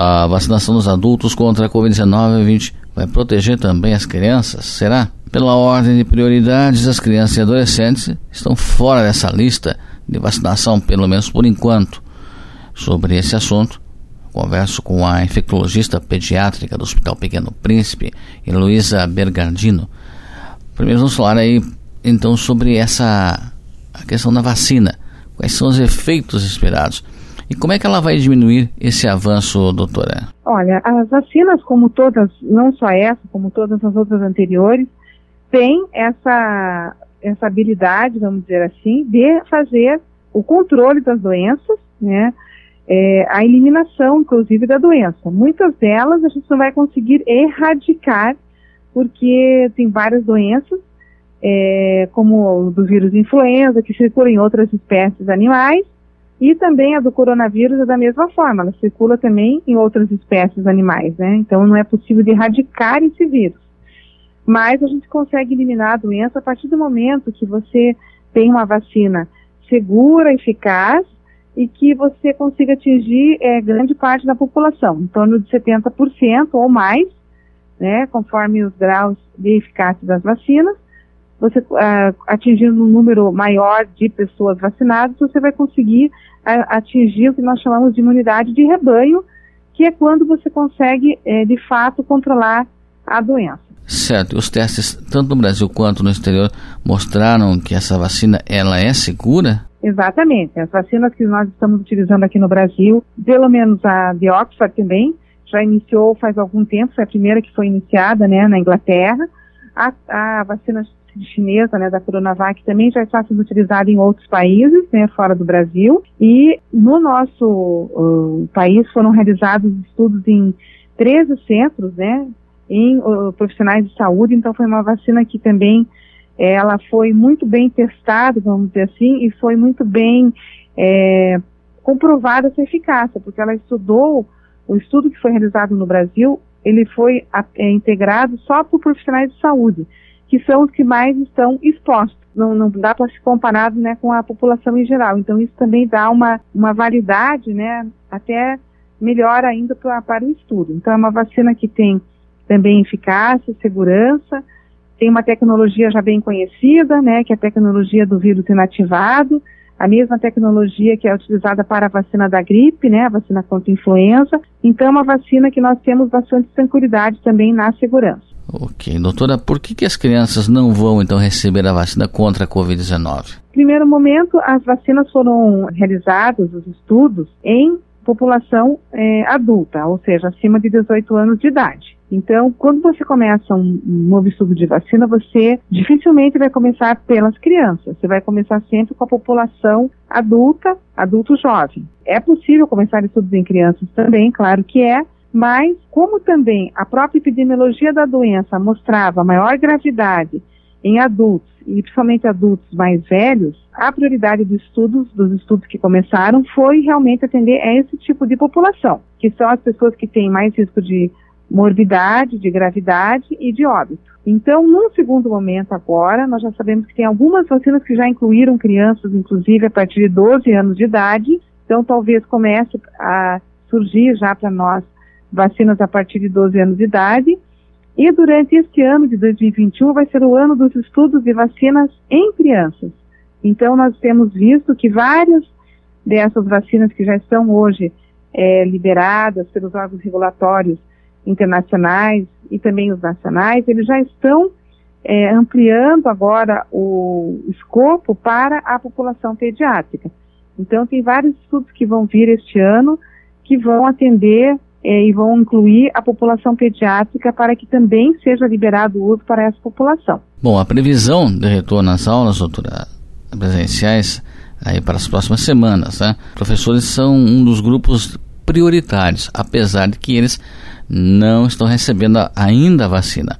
A vacinação dos adultos contra a Covid-19 vai proteger também as crianças? Será? Pela ordem de prioridades, as crianças e adolescentes estão fora dessa lista de vacinação, pelo menos por enquanto. Sobre esse assunto, converso com a infectologista pediátrica do Hospital Pequeno Príncipe, Heloísa Bergardino. Primeiro vamos falar aí então sobre essa a questão da vacina. Quais são os efeitos esperados? E como é que ela vai diminuir esse avanço, doutora? Olha, as vacinas, como todas, não só essa, como todas as outras anteriores, têm essa, essa habilidade, vamos dizer assim, de fazer o controle das doenças, né? É, a eliminação, inclusive, da doença. Muitas delas a gente não vai conseguir erradicar, porque tem várias doenças, é, como o do vírus influenza, que circula em outras espécies animais, e também a do coronavírus é da mesma forma, ela circula também em outras espécies animais, né? Então não é possível erradicar esse vírus. Mas a gente consegue eliminar a doença a partir do momento que você tem uma vacina segura, eficaz e que você consiga atingir é, grande parte da população, em torno de 70% ou mais, né, conforme os graus de eficácia das vacinas. Você uh, atingindo um número maior de pessoas vacinadas, você vai conseguir atingir o que nós chamamos de imunidade de rebanho, que é quando você consegue, é, de fato, controlar a doença. Certo. Os testes, tanto no Brasil quanto no exterior, mostraram que essa vacina ela é segura? Exatamente. As vacinas que nós estamos utilizando aqui no Brasil, pelo menos a de Oxford também, já iniciou faz algum tempo, foi a primeira que foi iniciada né, na Inglaterra. A, a vacina chinesa, né, da Coronavac, também já está sendo utilizada em outros países, né, fora do Brasil. E no nosso uh, país foram realizados estudos em 13 centros, né, em uh, profissionais de saúde. Então foi uma vacina que também ela foi muito bem testada, vamos dizer assim, e foi muito bem é, comprovada essa eficácia, porque ela estudou o estudo que foi realizado no Brasil, ele foi é, integrado só por profissionais de saúde que são os que mais estão expostos. Não, não dá para se comparar né, com a população em geral. Então, isso também dá uma, uma validade, né, até melhor ainda pra, para o estudo. Então, é uma vacina que tem também eficácia, segurança, tem uma tecnologia já bem conhecida, né, que é a tecnologia do vírus inativado, a mesma tecnologia que é utilizada para a vacina da gripe, né, a vacina contra a influenza. Então, é uma vacina que nós temos bastante tranquilidade também na segurança. Ok, doutora, por que, que as crianças não vão então receber a vacina contra a Covid-19? Primeiro momento, as vacinas foram realizadas, os estudos, em população é, adulta, ou seja, acima de 18 anos de idade. Então, quando você começa um, novo estudo de vacina, você dificilmente vai começar pelas crianças. Você vai começar sempre com a população adulta, adulto jovem. É possível começar estudos em crianças também, claro que é, mas, como também a própria epidemiologia da doença mostrava maior gravidade em adultos, e principalmente adultos mais velhos, a prioridade dos estudos, dos estudos que começaram, foi realmente atender a esse tipo de população, que são as pessoas que têm mais risco de morbidade, de gravidade e de óbito. Então, num segundo momento agora, nós já sabemos que tem algumas vacinas que já incluíram crianças, inclusive a partir de 12 anos de idade, então talvez comece a surgir já para nós vacinas a partir de 12 anos de idade. E durante este ano de 2021 vai ser o ano dos estudos de vacinas em crianças. Então, nós temos visto que várias dessas vacinas que já estão hoje é, liberadas pelos órgãos regulatórios internacionais e também os nacionais, eles já estão é, ampliando agora o escopo para a população pediátrica. Então, tem vários estudos que vão vir este ano que vão atender é, e vão incluir a população pediátrica para que também seja liberado o uso para essa população. Bom, a previsão de retorno às aulas, doutora, presenciais, aí para as próximas semanas, né? Professores são um dos grupos prioritários, apesar de que eles não estão recebendo ainda a vacina.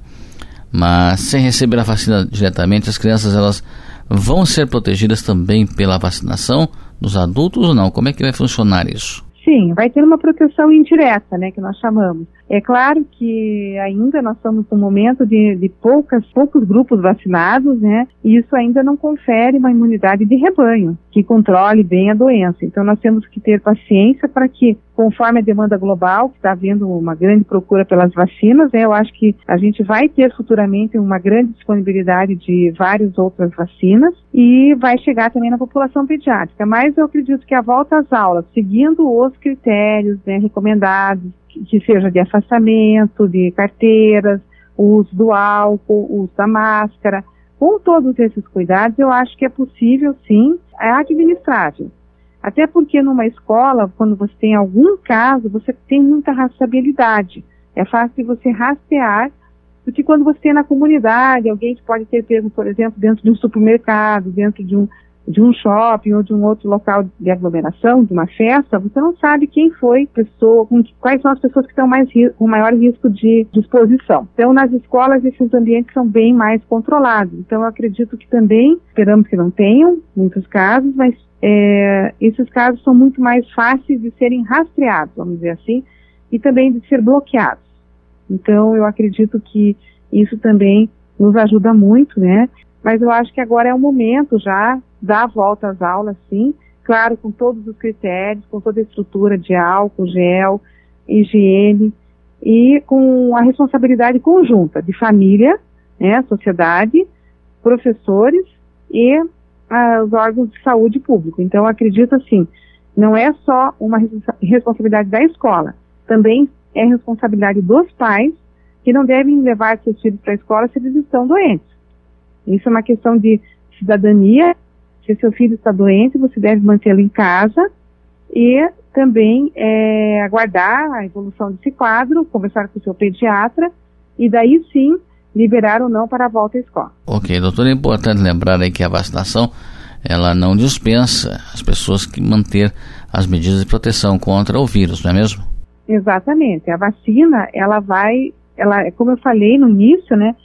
Mas sem receber a vacina diretamente, as crianças elas vão ser protegidas também pela vacinação dos adultos ou não? Como é que vai funcionar isso? Sim, vai ter uma proteção indireta, né, que nós chamamos. É claro que ainda nós estamos num momento de, de poucas, poucos grupos vacinados, né, e isso ainda não confere uma imunidade de rebanho que controle bem a doença. Então nós temos que ter paciência para que, conforme a demanda global, que está havendo uma grande procura pelas vacinas, né, eu acho que a gente vai ter futuramente uma grande disponibilidade de várias outras vacinas e vai chegar também na população pediátrica. Mas eu acredito que a volta às aulas, seguindo os critérios né, recomendados, que seja de afastamento, de carteiras, o uso do álcool, o uso da máscara. Com todos esses cuidados, eu acho que é possível, sim, é administrável. Até porque numa escola, quando você tem algum caso, você tem muita rastreabilidade. É fácil você rastrear do que quando você tem na comunidade, alguém que pode ter pego, por exemplo, dentro de um supermercado, dentro de um, de um shopping ou de um outro local de aglomeração, de uma festa, você não sabe quem foi pessoa, quais são as pessoas que estão mais com maior risco de, de exposição. Então, nas escolas, esses ambientes são bem mais controlados. Então, eu acredito que também, esperamos que não tenham muitos casos, mas é, esses casos são muito mais fáceis de serem rastreados, vamos dizer assim, e também de ser bloqueados. Então, eu acredito que isso também nos ajuda muito, né? Mas eu acho que agora é o momento já a volta às aulas, sim, claro, com todos os critérios, com toda a estrutura de álcool, gel, higiene e com a responsabilidade conjunta de família, né, sociedade, professores e ah, os órgãos de saúde público. Então, acredito assim, não é só uma responsabilidade da escola, também é responsabilidade dos pais que não devem levar seus filhos para a escola se eles estão doentes. Isso é uma questão de cidadania. Se seu filho está doente, você deve mantê-lo em casa e também é, aguardar a evolução desse quadro, conversar com o seu pediatra e daí sim liberar ou não para a volta à escola. Ok, doutor, é importante lembrar aí que a vacinação ela não dispensa as pessoas que manter as medidas de proteção contra o vírus, não é mesmo? Exatamente. A vacina, ela vai, ela, como eu falei no início, né,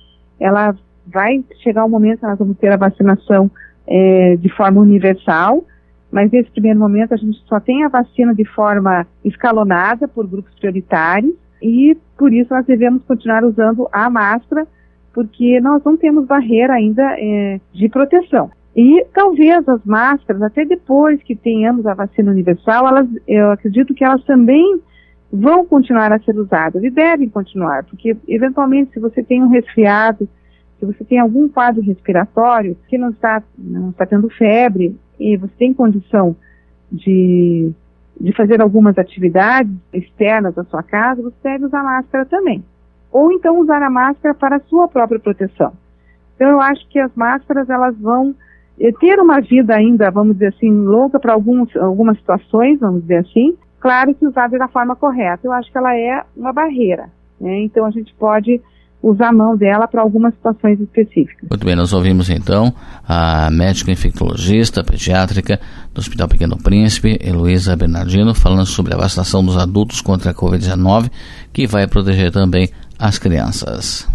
ela vai chegar o um momento que nós vamos ter a vacinação é, de forma universal, mas nesse primeiro momento a gente só tem a vacina de forma escalonada por grupos prioritários e por isso nós devemos continuar usando a máscara, porque nós não temos barreira ainda é, de proteção. E talvez as máscaras, até depois que tenhamos a vacina universal, elas, eu acredito que elas também vão continuar a ser usadas e devem continuar, porque eventualmente se você tem um resfriado, se você tem algum quadro respiratório que não está, não está tendo febre e você tem condição de, de fazer algumas atividades externas da sua casa, você deve usar máscara também. Ou então usar a máscara para a sua própria proteção. Então eu acho que as máscaras elas vão eh, ter uma vida ainda, vamos dizer assim, longa para algumas situações, vamos dizer assim. Claro que usada da forma correta. Eu acho que ela é uma barreira. Né? Então a gente pode usar a mão dela para algumas situações específicas. Muito bem, nós ouvimos então a médica infectologista pediátrica do Hospital Pequeno Príncipe, Heloísa Bernardino, falando sobre a vacinação dos adultos contra a Covid-19, que vai proteger também as crianças.